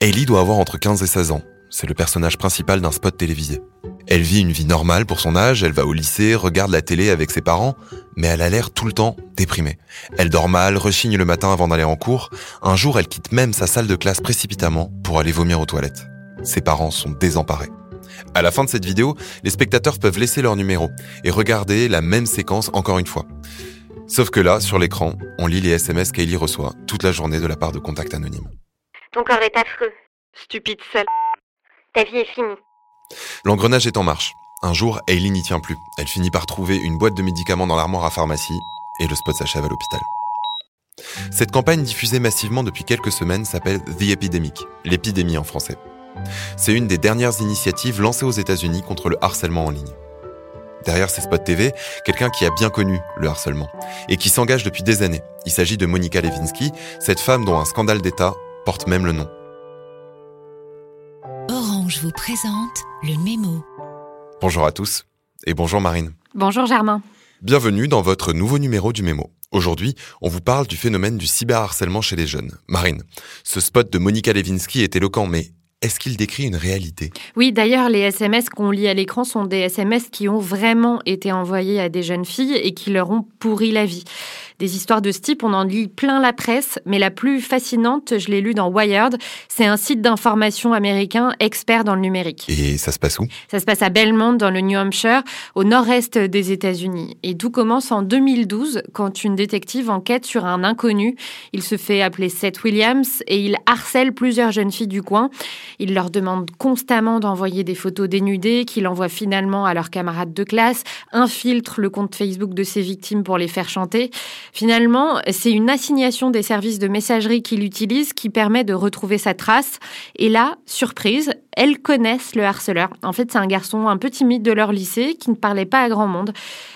Hailey doit avoir entre 15 et 16 ans. C'est le personnage principal d'un spot télévisé. Elle vit une vie normale pour son âge, elle va au lycée, regarde la télé avec ses parents, mais elle a l'air tout le temps déprimée. Elle dort mal, rechigne le matin avant d'aller en cours. Un jour, elle quitte même sa salle de classe précipitamment pour aller vomir aux toilettes. Ses parents sont désemparés. À la fin de cette vidéo, les spectateurs peuvent laisser leur numéro et regarder la même séquence encore une fois. Sauf que là, sur l'écran, on lit les SMS qu'Ailey reçoit toute la journée de la part de contacts anonymes. Ton corps est affreux. Stupide seule. Ta vie est finie. L'engrenage est en marche. Un jour, Hailey n'y tient plus. Elle finit par trouver une boîte de médicaments dans l'armoire à pharmacie et le spot s'achève à l'hôpital. Cette campagne diffusée massivement depuis quelques semaines s'appelle The Epidemic, l'épidémie en français. C'est une des dernières initiatives lancées aux États-Unis contre le harcèlement en ligne. Derrière ces spots TV, quelqu'un qui a bien connu le harcèlement et qui s'engage depuis des années. Il s'agit de Monica Lewinsky, cette femme dont un scandale d'État porte même le nom. Orange vous présente le mémo. Bonjour à tous et bonjour Marine. Bonjour Germain. Bienvenue dans votre nouveau numéro du mémo. Aujourd'hui, on vous parle du phénomène du cyberharcèlement chez les jeunes. Marine, ce spot de Monica Lewinsky est éloquent, mais est-ce qu'il décrit une réalité? Oui, d'ailleurs, les SMS qu'on lit à l'écran sont des SMS qui ont vraiment été envoyés à des jeunes filles et qui leur ont pourri la vie. Des histoires de ce type, on en lit plein la presse, mais la plus fascinante, je l'ai lu dans Wired, c'est un site d'information américain expert dans le numérique. Et ça se passe où? Ça se passe à Belmont, dans le New Hampshire, au nord-est des États-Unis. Et tout commence en 2012, quand une détective enquête sur un inconnu. Il se fait appeler Seth Williams et il harcèle plusieurs jeunes filles du coin. Il leur demande constamment d'envoyer des photos dénudées qu'il envoie finalement à leurs camarades de classe, infiltre le compte Facebook de ses victimes pour les faire chanter. Finalement, c'est une assignation des services de messagerie qu'il utilise qui permet de retrouver sa trace. Et là, surprise, elles connaissent le harceleur. En fait, c'est un garçon un peu timide de leur lycée qui ne parlait pas à grand monde.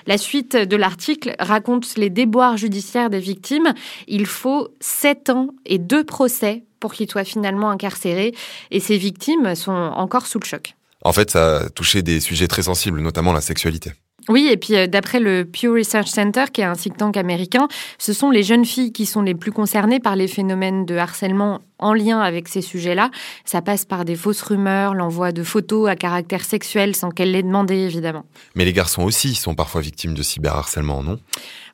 La suite de l'article raconte les déboires judiciaires des victimes. Il faut sept ans et deux procès pour qu'il soit finalement incarcéré. Et ces victimes sont encore sous le choc. En fait, ça a touché des sujets très sensibles, notamment la sexualité. Oui, et puis euh, d'après le Pew Research Center, qui est un think tank américain, ce sont les jeunes filles qui sont les plus concernées par les phénomènes de harcèlement en lien avec ces sujets-là. Ça passe par des fausses rumeurs, l'envoi de photos à caractère sexuel sans qu'elles l'aient demandé, évidemment. Mais les garçons aussi sont parfois victimes de cyberharcèlement, non?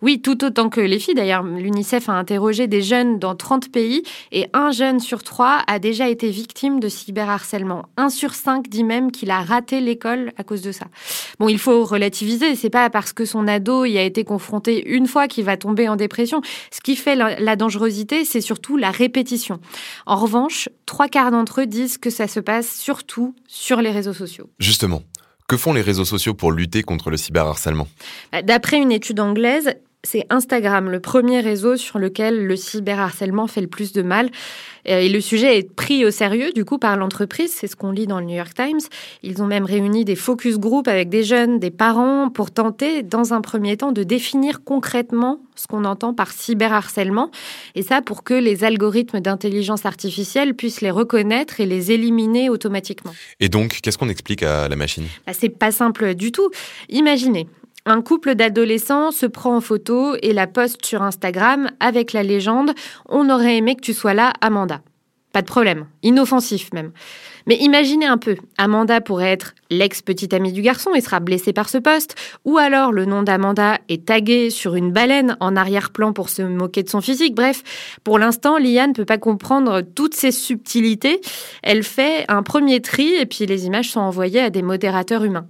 Oui, tout autant que les filles. D'ailleurs, l'UNICEF a interrogé des jeunes dans 30 pays et un jeune sur trois a déjà été victime de cyberharcèlement. Un sur cinq dit même qu'il a raté l'école à cause de ça. Bon, il faut relativiser. C'est pas parce que son ado y a été confronté une fois qu'il va tomber en dépression. Ce qui fait la dangerosité, c'est surtout la répétition. En revanche, trois quarts d'entre eux disent que ça se passe surtout sur les réseaux sociaux. Justement, que font les réseaux sociaux pour lutter contre le cyberharcèlement? Bah, D'après une étude anglaise, c'est Instagram, le premier réseau sur lequel le cyberharcèlement fait le plus de mal. Euh, et le sujet est pris au sérieux, du coup, par l'entreprise. C'est ce qu'on lit dans le New York Times. Ils ont même réuni des focus group avec des jeunes, des parents, pour tenter, dans un premier temps, de définir concrètement ce qu'on entend par cyberharcèlement. Et ça, pour que les algorithmes d'intelligence artificielle puissent les reconnaître et les éliminer automatiquement. Et donc, qu'est-ce qu'on explique à la machine? Bah, C'est pas simple du tout. Imaginez, un couple d'adolescents se prend en photo et la poste sur Instagram avec la légende On aurait aimé que tu sois là, Amanda. Pas de problème, inoffensif même. Mais imaginez un peu, Amanda pourrait être l'ex-petite amie du garçon et sera blessée par ce poste, ou alors le nom d'Amanda est tagué sur une baleine en arrière-plan pour se moquer de son physique. Bref, pour l'instant, Lia ne peut pas comprendre toutes ces subtilités. Elle fait un premier tri et puis les images sont envoyées à des modérateurs humains.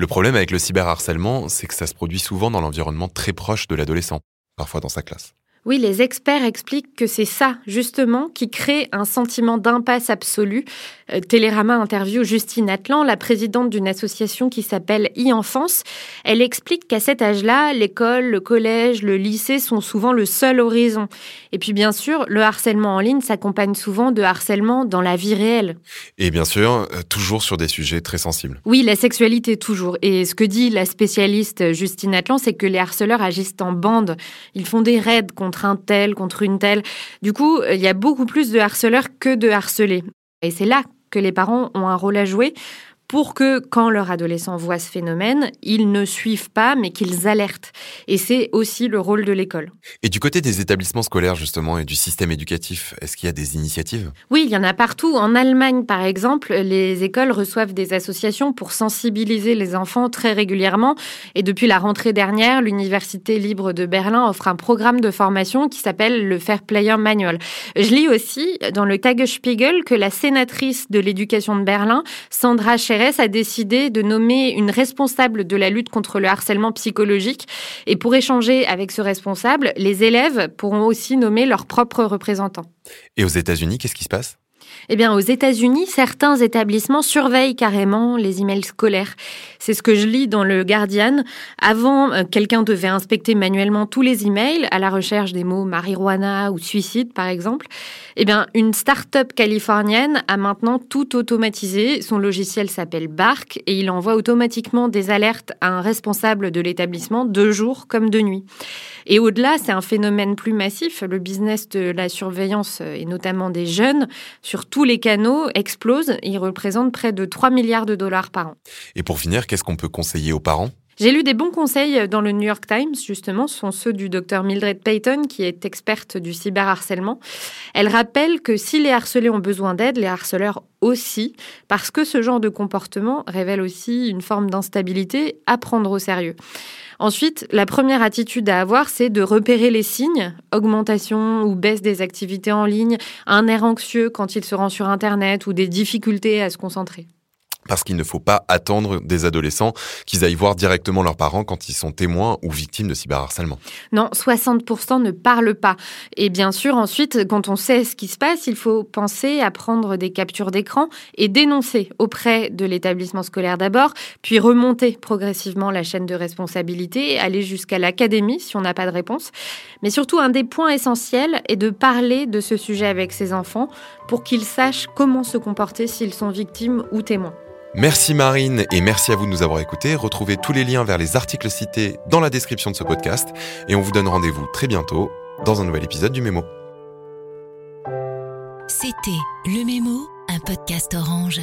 Le problème avec le cyberharcèlement, c'est que ça se produit souvent dans l'environnement très proche de l'adolescent, parfois dans sa classe. Oui, les experts expliquent que c'est ça, justement, qui crée un sentiment d'impasse absolue. Euh, Télérama interview Justine Atlan, la présidente d'une association qui s'appelle e-enfance. Elle explique qu'à cet âge-là, l'école, le collège, le lycée sont souvent le seul horizon. Et puis, bien sûr, le harcèlement en ligne s'accompagne souvent de harcèlement dans la vie réelle. Et bien sûr, euh, toujours sur des sujets très sensibles. Oui, la sexualité toujours. Et ce que dit la spécialiste Justine Atlan, c'est que les harceleurs agissent en bande. Ils font des raids contre un tel, contre une telle. Du coup, il y a beaucoup plus de harceleurs que de harcelés. Et c'est là que les parents ont un rôle à jouer pour que quand leur adolescent voit ce phénomène, ils ne suivent pas, mais qu'ils alertent. Et c'est aussi le rôle de l'école. Et du côté des établissements scolaires, justement, et du système éducatif, est-ce qu'il y a des initiatives? Oui, il y en a partout. En Allemagne, par exemple, les écoles reçoivent des associations pour sensibiliser les enfants très régulièrement. Et depuis la rentrée dernière, l'Université libre de Berlin offre un programme de formation qui s'appelle le Fair Player Manual. Je lis aussi dans le Tagesspiegel que la sénatrice de l'éducation de Berlin, Sandra A décidé de nommer une responsable de la lutte contre le harcèlement psychologique. Et pour échanger avec ce responsable, les élèves pourront aussi nommer leurs propres représentants. Et aux États-Unis, qu'est-ce qui se passe? Eh bien, aux États-Unis, certains établissements surveillent carrément les emails scolaires. C'est ce que je lis dans le Guardian. Avant, euh, quelqu'un devait inspecter manuellement tous les emails à la recherche des mots marijuana ou suicide, par exemple. Eh bien, une start-up californienne a maintenant tout automatisé. Son logiciel s'appelle Bark et il envoie automatiquement des alertes à un responsable de l'établissement de jour comme de nuit. Et au-delà, c'est un phénomène plus massif. Le business de la surveillance, euh, et notamment des jeunes, sur tous les canaux, explose. Il représente près de 3 milliards de dollars par an. Et pour finir, qu'est-ce qu'on peut conseiller aux parents? J'ai lu des bons conseils dans le New York Times, justement, ce sont ceux du docteur Mildred Payton, qui est experte du cyberharcèlement. Elle rappelle que si les harcelés ont besoin d'aide, les harceleurs aussi, parce que ce genre de comportement révèle aussi une forme d'instabilité à prendre au sérieux. Ensuite, la première attitude à avoir, c'est de repérer les signes, augmentation ou baisse des activités en ligne, un air anxieux quand il se rend sur Internet ou des difficultés à se concentrer parce qu'il ne faut pas attendre des adolescents qu'ils aillent voir directement leurs parents quand ils sont témoins ou victimes de cyberharcèlement. Non, 60% ne parlent pas. Et bien sûr, ensuite, quand on sait ce qui se passe, il faut penser à prendre des captures d'écran et dénoncer auprès de l'établissement scolaire d'abord, puis remonter progressivement la chaîne de responsabilité, aller jusqu'à l'académie si on n'a pas de réponse. Mais surtout, un des points essentiels est de parler de ce sujet avec ses enfants pour qu'ils sachent comment se comporter s'ils sont victimes ou témoins. Merci Marine et merci à vous de nous avoir écoutés. Retrouvez tous les liens vers les articles cités dans la description de ce podcast et on vous donne rendez-vous très bientôt dans un nouvel épisode du Mémo. C'était Le Mémo, un podcast orange.